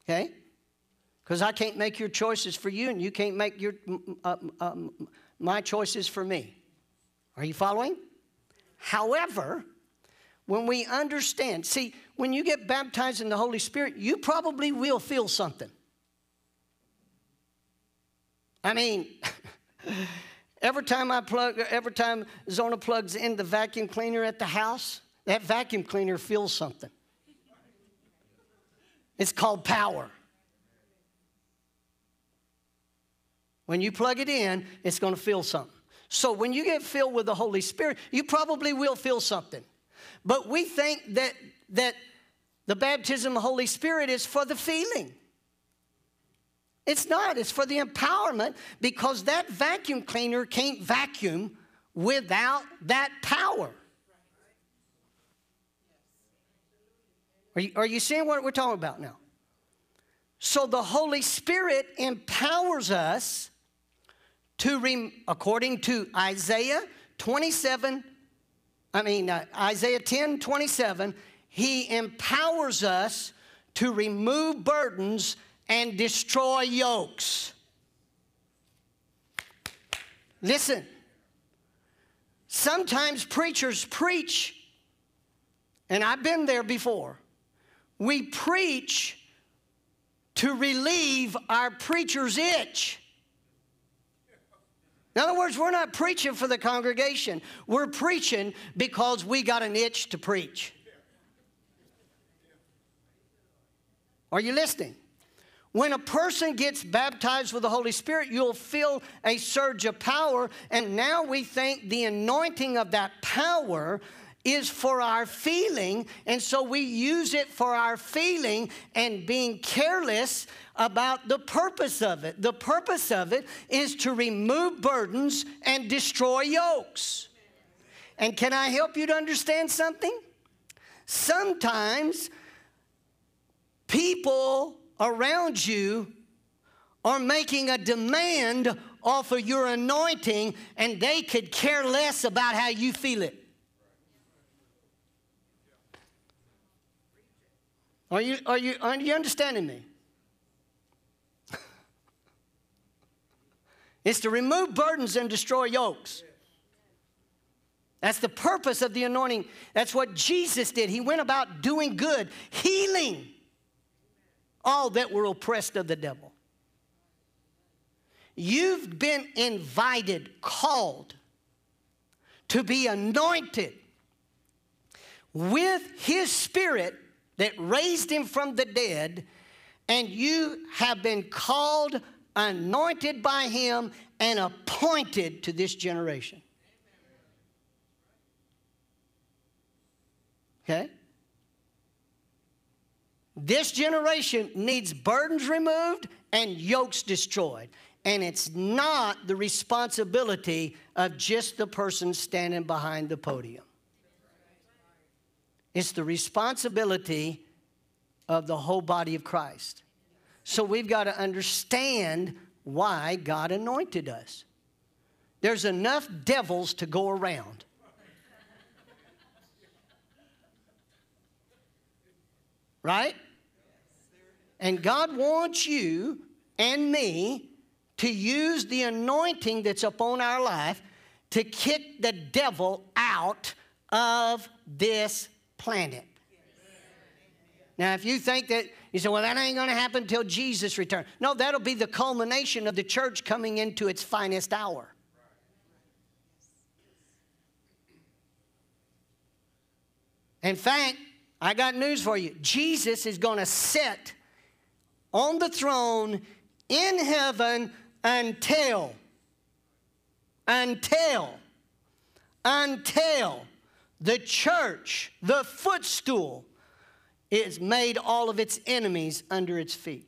Okay? Because I can't make your choices for you, and you can't make your, uh, um, my choices for me. Are you following? However, when we understand, see, when you get baptized in the Holy Spirit, you probably will feel something. I mean, every time I plug, every time Zona plugs in the vacuum cleaner at the house, that vacuum cleaner feels something. It's called power. When you plug it in, it's going to feel something. So when you get filled with the Holy Spirit, you probably will feel something. But we think that, that the baptism of the Holy Spirit is for the feeling. It's not, it's for the empowerment because that vacuum cleaner can't vacuum without that power. Are you, are you seeing what we're talking about now? So the Holy Spirit empowers us to, rem- according to Isaiah 27, I mean, uh, Isaiah 10 27, he empowers us to remove burdens and destroy yokes. Listen, sometimes preachers preach, and I've been there before. We preach to relieve our preacher's itch. In other words, we're not preaching for the congregation. We're preaching because we got an itch to preach. Are you listening? When a person gets baptized with the Holy Spirit, you'll feel a surge of power, and now we think the anointing of that power is for our feeling, and so we use it for our feeling and being careless about the purpose of it. The purpose of it is to remove burdens and destroy yokes. And can I help you to understand something? Sometimes people around you are making a demand off of your anointing and they could care less about how you feel it. Are you, are you, are you understanding me? it's to remove burdens and destroy yokes. That's the purpose of the anointing. That's what Jesus did. He went about doing good, healing all that were oppressed of the devil. You've been invited, called to be anointed with His Spirit that raised him from the dead, and you have been called, anointed by him, and appointed to this generation. Okay? This generation needs burdens removed and yokes destroyed. And it's not the responsibility of just the person standing behind the podium. It's the responsibility of the whole body of Christ. So we've got to understand why God anointed us. There's enough devils to go around. Right? And God wants you and me to use the anointing that's upon our life to kick the devil out of this planet. Now, if you think that, you say, well, that ain't going to happen until Jesus returns. No, that'll be the culmination of the church coming into its finest hour. In fact, I got news for you. Jesus is going to sit on the throne in heaven until, until, until the church, the footstool, is made all of its enemies under its feet.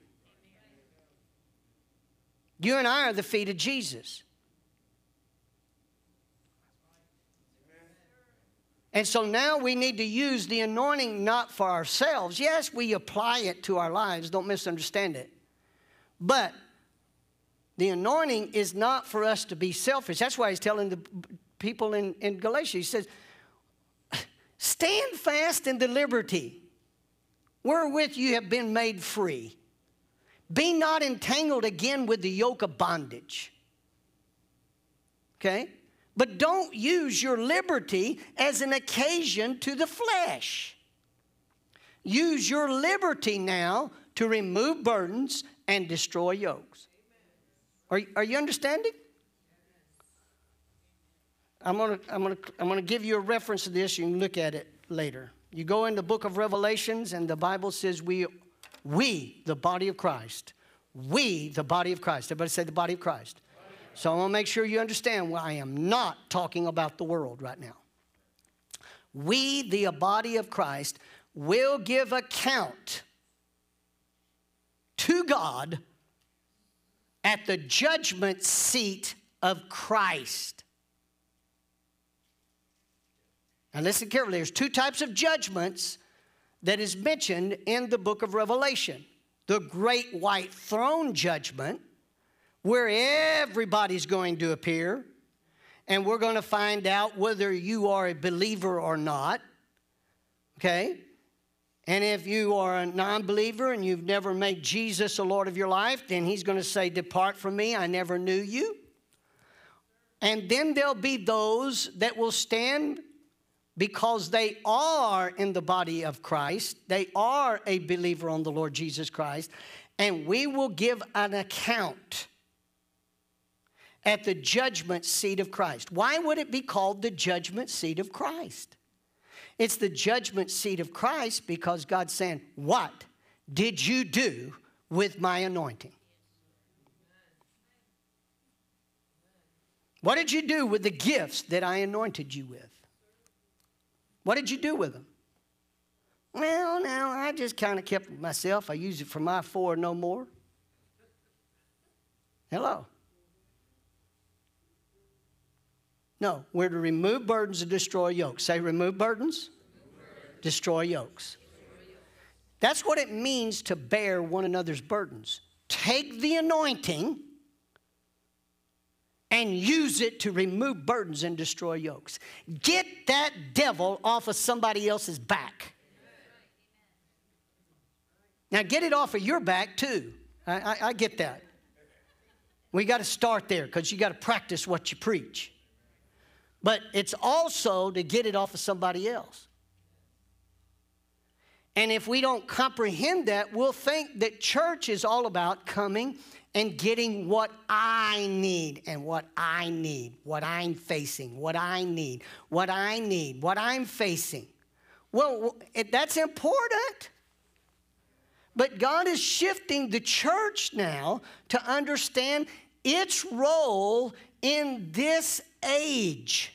You and I are the feet of Jesus. And so now we need to use the anointing not for ourselves. Yes, we apply it to our lives, don't misunderstand it. But the anointing is not for us to be selfish. That's why he's telling the people in, in Galatia, he says, Stand fast in the liberty wherewith you have been made free. Be not entangled again with the yoke of bondage. Okay? But don't use your liberty as an occasion to the flesh. Use your liberty now to remove burdens and destroy yokes. Are, are you understanding? I'm going to I'm gonna, I'm gonna give you a reference to this. You can look at it later. You go in the book of Revelations, and the Bible says, We, we the body of Christ, we, the body of Christ. Everybody say the body of Christ. So I want to make sure you understand why I am not talking about the world right now. We, the body of Christ, will give account to God at the judgment seat of Christ. Now, listen carefully. There's two types of judgments that is mentioned in the book of Revelation the great white throne judgment, where everybody's going to appear, and we're going to find out whether you are a believer or not. Okay? And if you are a non believer and you've never made Jesus the Lord of your life, then He's going to say, Depart from me, I never knew you. And then there'll be those that will stand because they are in the body of Christ, they are a believer on the Lord Jesus Christ, and we will give an account at the judgment seat of Christ. Why would it be called the judgment seat of Christ? It's the judgment seat of Christ because God's saying, What did you do with my anointing? What did you do with the gifts that I anointed you with? What did you do with them? Well, now, I just kind of kept it myself. I use it for my four, no more. Hello. No, we're to remove burdens and destroy yokes. Say, remove burdens, destroy yokes. That's what it means to bear one another's burdens. Take the anointing and use it to remove burdens and destroy yokes. Get that devil off of somebody else's back. Now, get it off of your back too. I, I, I get that. We got to start there because you got to practice what you preach. But it's also to get it off of somebody else. And if we don't comprehend that, we'll think that church is all about coming and getting what I need and what I need, what I'm facing, what I need, what I need, what I'm facing. Well, that's important. But God is shifting the church now to understand its role in this age.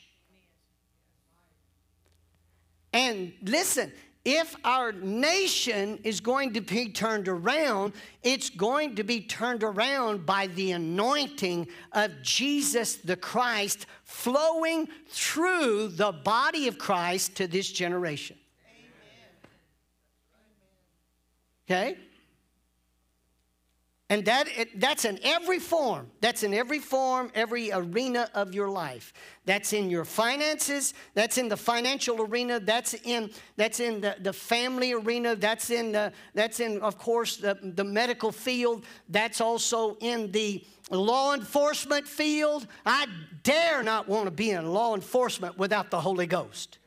And listen, if our nation is going to be turned around, it's going to be turned around by the anointing of Jesus the Christ flowing through the body of Christ to this generation. Okay? And that, that's in every form. That's in every form, every arena of your life. That's in your finances. That's in the financial arena. That's in, that's in the, the family arena. That's in, the, that's in, of course, the, the medical field. That's also in the law enforcement field. I dare not want to be in law enforcement without the Holy Ghost.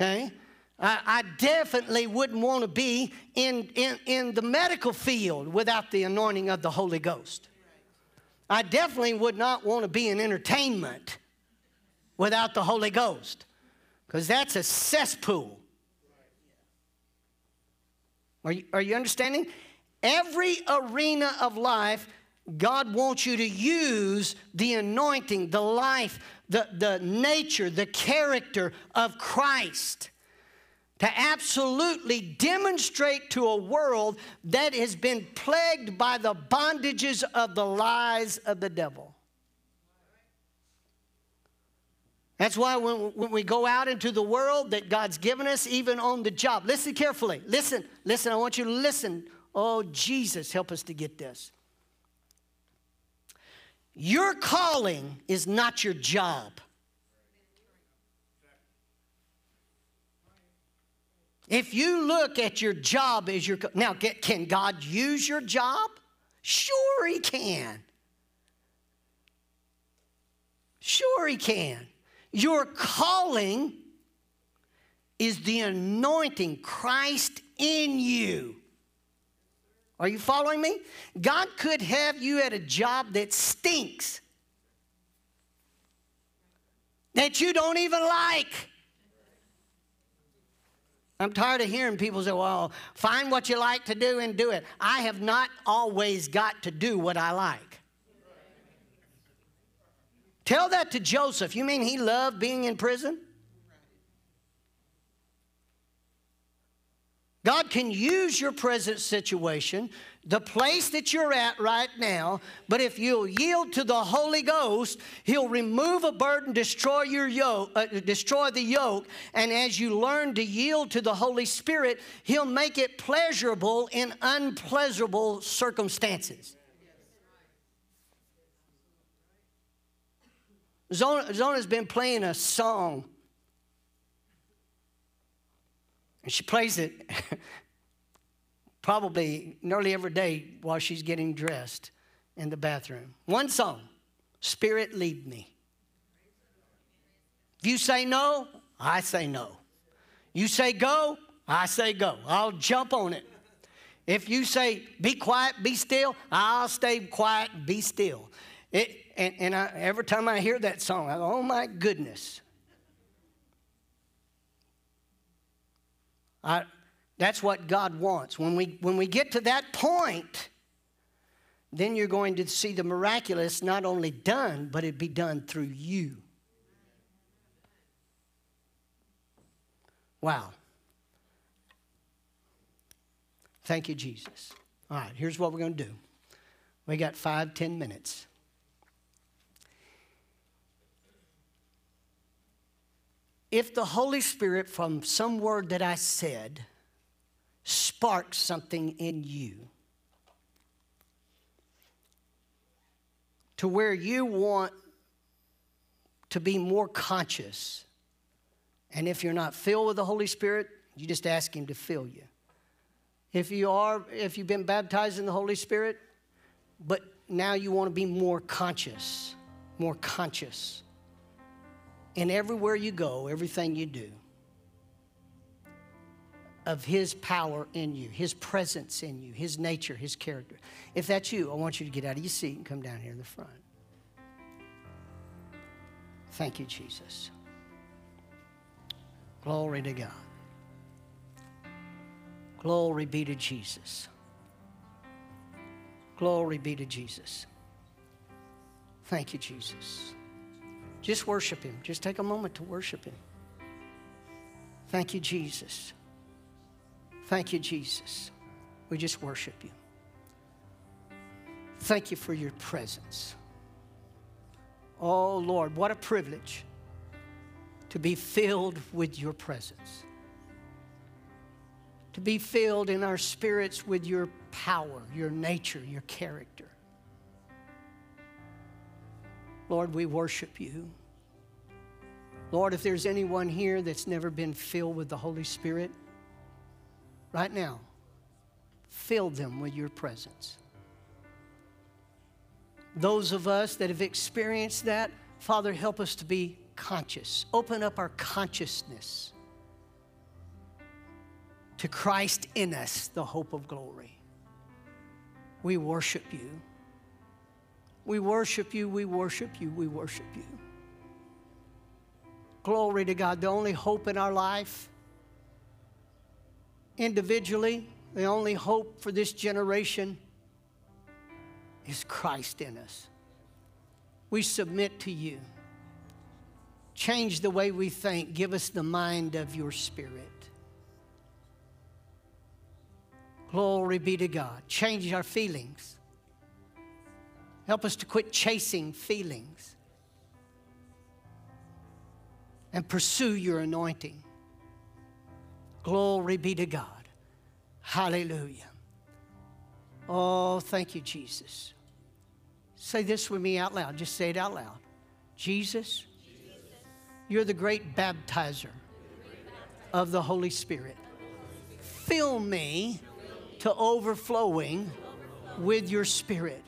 Okay? I, definitely wouldn't want to be in, in, in the medical field without the anointing of the Holy Ghost. I definitely would not want to be in entertainment without the Holy Ghost because that's a cesspool. Are you, are you understanding? Every arena of life, God wants you to use the anointing, the life, the, the nature, the character of Christ to absolutely demonstrate to a world that has been plagued by the bondages of the lies of the devil. That's why when, when we go out into the world that God's given us, even on the job, listen carefully. Listen, listen. I want you to listen. Oh, Jesus, help us to get this. Your calling is not your job. If you look at your job as your now, can God use your job? Sure, He can. Sure, He can. Your calling is the anointing Christ in you. Are you following me? God could have you at a job that stinks, that you don't even like. I'm tired of hearing people say, well, find what you like to do and do it. I have not always got to do what I like. Tell that to Joseph. You mean he loved being in prison? God can use your present situation, the place that you're at right now, but if you'll yield to the Holy Ghost, He'll remove a burden, destroy your yoke, uh, destroy the yoke, and as you learn to yield to the Holy Spirit, He'll make it pleasurable in unpleasurable circumstances. Zona, Zona's been playing a song And she plays it probably nearly every day while she's getting dressed in the bathroom. One song, Spirit Lead Me. If you say no, I say no. You say go, I say go. I'll jump on it. If you say be quiet, be still, I'll stay quiet, be still. It, and and I, every time I hear that song, I go, oh my goodness. I, that's what God wants. When we, when we get to that point, then you're going to see the miraculous not only done, but it be done through you. Wow. Thank you, Jesus. All right, here's what we're going to do. We got five, ten minutes. If the Holy Spirit, from some word that I said, sparks something in you to where you want to be more conscious, and if you're not filled with the Holy Spirit, you just ask Him to fill you. If you are, if you've been baptized in the Holy Spirit, but now you want to be more conscious, more conscious and everywhere you go, everything you do, of His power in you, His presence in you, His nature, His character. If that's you, I want you to get out of your seat and come down here in the front. Thank you, Jesus. Glory to God. Glory be to Jesus. Glory be to Jesus. Thank you, Jesus. Just worship Him. Just take a moment to worship Him. Thank you, Jesus. Thank you, Jesus. We just worship you. Thank you for your presence. Oh, Lord, what a privilege to be filled with your presence, to be filled in our spirits with your power, your nature, your character. Lord, we worship you. Lord, if there's anyone here that's never been filled with the Holy Spirit, right now, fill them with your presence. Those of us that have experienced that, Father, help us to be conscious. Open up our consciousness to Christ in us, the hope of glory. We worship you. We worship you, we worship you, we worship you. Glory to God. The only hope in our life, individually, the only hope for this generation is Christ in us. We submit to you. Change the way we think. Give us the mind of your spirit. Glory be to God. Change our feelings. Help us to quit chasing feelings. and pursue your anointing. Glory be to God. Hallelujah. Oh, thank you, Jesus. Say this with me out loud. Just say it out loud. Jesus, you're the great baptizer of the Holy Spirit. Fill me to overflowing with your spirit.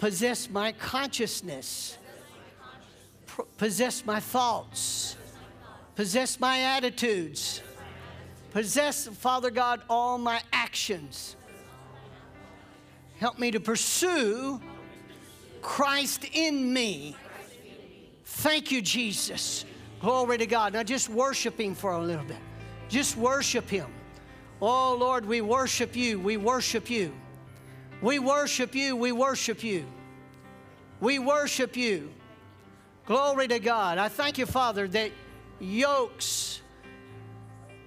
Possess my consciousness, possess my thoughts, possess my attitudes, possess, Father God, all my actions. Help me to pursue Christ in me. Thank you, Jesus. Glory to God. Now just worship Him for a little bit. Just worship Him. Oh, Lord, we worship you. We worship you. We worship you. We worship you. We worship you. Glory to God. I thank you, Father, that yokes,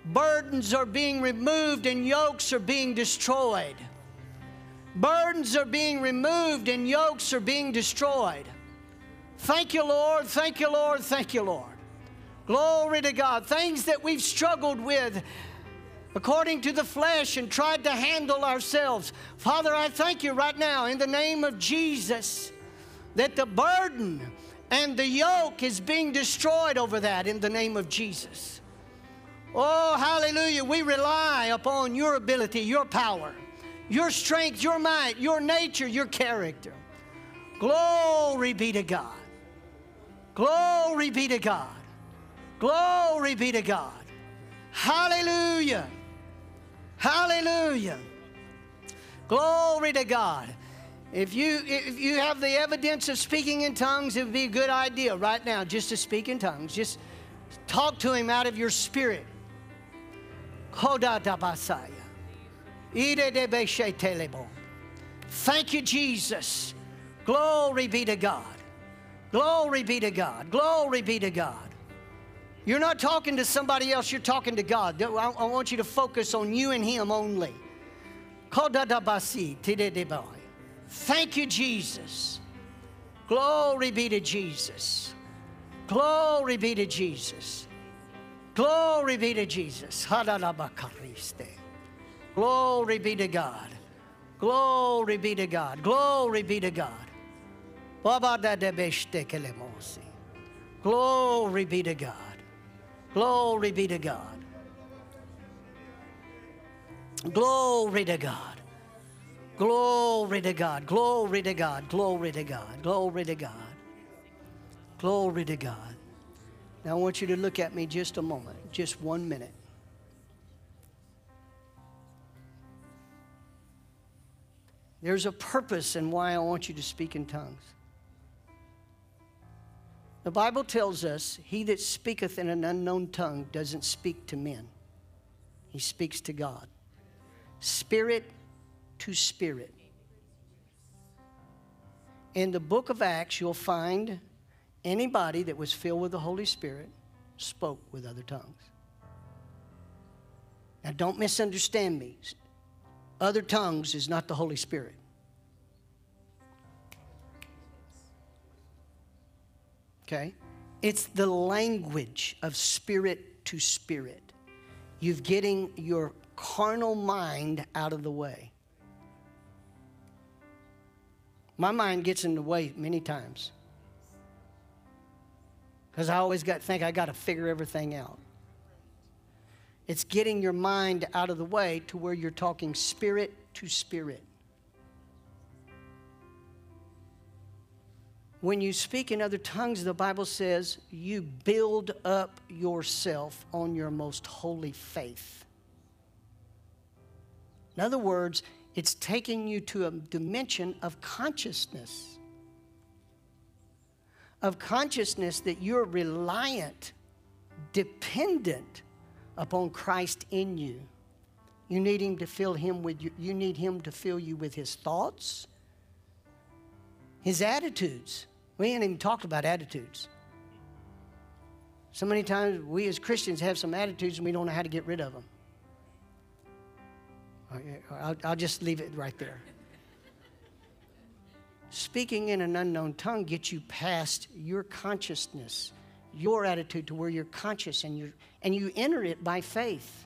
burdens are being removed and yokes are being destroyed. Burdens are being removed and yokes are being destroyed. Thank you, Lord. Thank you, Lord. Thank you, Lord. Glory to God. Things that we've struggled with according to the flesh and tried to handle ourselves. Father, I thank you right now in the name of Jesus that the burden and the yoke is being destroyed over that in the name of Jesus. Oh, hallelujah. We rely upon your ability, your power, your strength, your might, your nature, your character. Glory be to God. Glory be to God. Glory be to God. Hallelujah. Hallelujah. Glory to God. If you, if you have the evidence of speaking in tongues, it would be a good idea right now just to speak in tongues. Just talk to him out of your spirit. Thank you, Jesus. Glory be to God. Glory be to God. Glory be to God. You're not talking to somebody else, you're talking to God. I want you to focus on you and Him only. Thank you, Jesus. Glory be to Jesus. Glory be to Jesus. Glory be to Jesus. Glory be to God. Glory be to God. Glory be to God. Glory be to God. Glory be to God. Glory to God. Glory to God. Glory to God. Glory to God. Glory to God. Glory to God. Now I want you to look at me just a moment, just one minute. There's a purpose in why I want you to speak in tongues. The Bible tells us, He that speaketh in an unknown tongue doesn't speak to men, he speaks to God. Spirit to spirit. In the book of Acts, you'll find anybody that was filled with the Holy Spirit spoke with other tongues. Now, don't misunderstand me. Other tongues is not the Holy Spirit. Okay? It's the language of spirit to spirit. You're getting your carnal mind out of the way. My mind gets in the way many times. Because I always got think I got to figure everything out. It's getting your mind out of the way to where you're talking spirit to spirit. When you speak in other tongues, the Bible says you build up yourself on your most holy faith. In other words, it's taking you to a dimension of consciousness. Of consciousness that you're reliant, dependent upon Christ in you. You need him to fill him with you, you need him to fill you with his thoughts, his attitudes. We ain't even talked about attitudes. So many times we as Christians have some attitudes and we don't know how to get rid of them. I'll, I'll just leave it right there. Speaking in an unknown tongue gets you past your consciousness your attitude to where you're conscious and you and you enter it by faith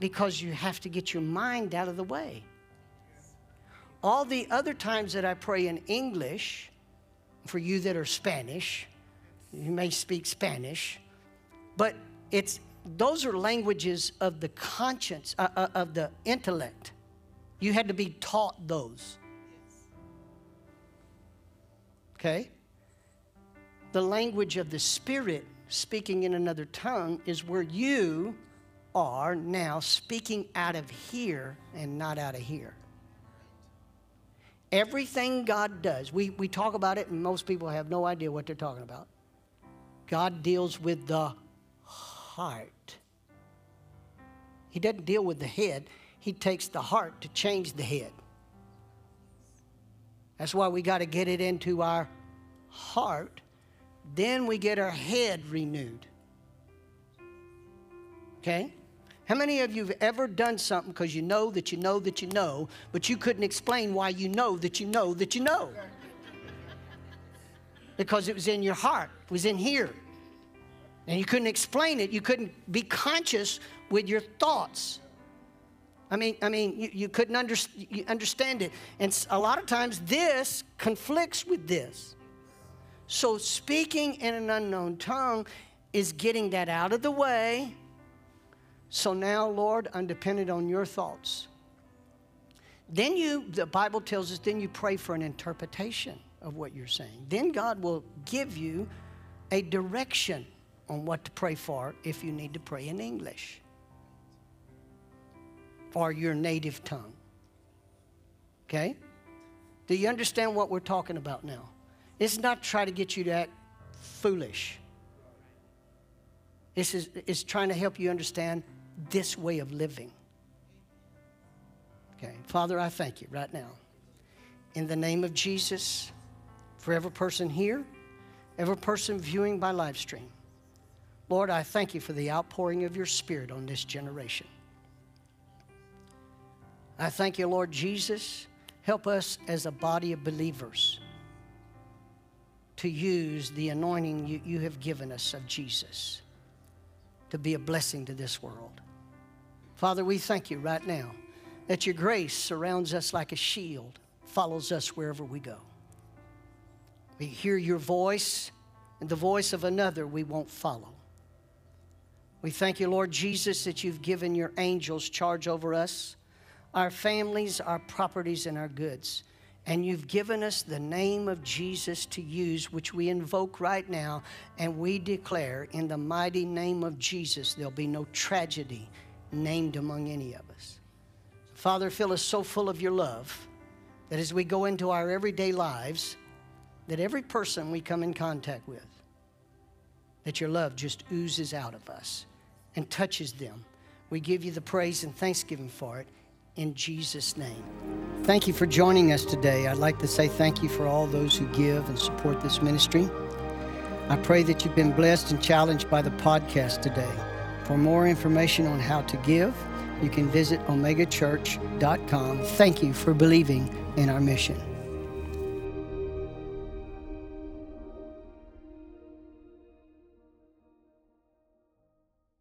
because you have to get your mind out of the way. All the other times that I pray in English, for you that are Spanish, you may speak Spanish, but it's those are languages of the conscience, uh, uh, of the intellect. You had to be taught those. Okay? The language of the Spirit, speaking in another tongue, is where you are now speaking out of here and not out of here. Everything God does, we, we talk about it, and most people have no idea what they're talking about. God deals with the heart. He doesn't deal with the head, He takes the heart to change the head. That's why we got to get it into our heart. Then we get our head renewed. Okay? How many of you have ever done something because you know that you know that you know, but you couldn't explain why you know that you know that you know? Because it was in your heart, it was in here. And you couldn't explain it, you couldn't be conscious with your thoughts. I mean, I mean, you, you couldn't under, you understand it. And a lot of times this conflicts with this. So speaking in an unknown tongue is getting that out of the way so now, Lord, I'm dependent on your thoughts. Then you, the Bible tells us, then you pray for an interpretation of what you're saying. Then God will give you a direction on what to pray for if you need to pray in English or your native tongue. Okay? Do you understand what we're talking about now? It's not trying to get you to act foolish. This is it's trying to help you understand this way of living. Okay, Father, I thank you right now. In the name of Jesus, for every person here, every person viewing by live stream, Lord, I thank you for the outpouring of your Spirit on this generation. I thank you, Lord Jesus. Help us as a body of believers to use the anointing you, you have given us of Jesus to be a blessing to this world. Father, we thank you right now that your grace surrounds us like a shield, follows us wherever we go. We hear your voice, and the voice of another we won't follow. We thank you, Lord Jesus, that you've given your angels charge over us, our families, our properties, and our goods. And you've given us the name of Jesus to use, which we invoke right now. And we declare, in the mighty name of Jesus, there'll be no tragedy named among any of us. Father, fill us so full of your love that as we go into our everyday lives, that every person we come in contact with, that your love just oozes out of us and touches them. We give you the praise and thanksgiving for it in Jesus' name. Thank you for joining us today. I'd like to say thank you for all those who give and support this ministry. I pray that you've been blessed and challenged by the podcast today. For more information on how to give, you can visit omegachurch.com. Thank you for believing in our mission.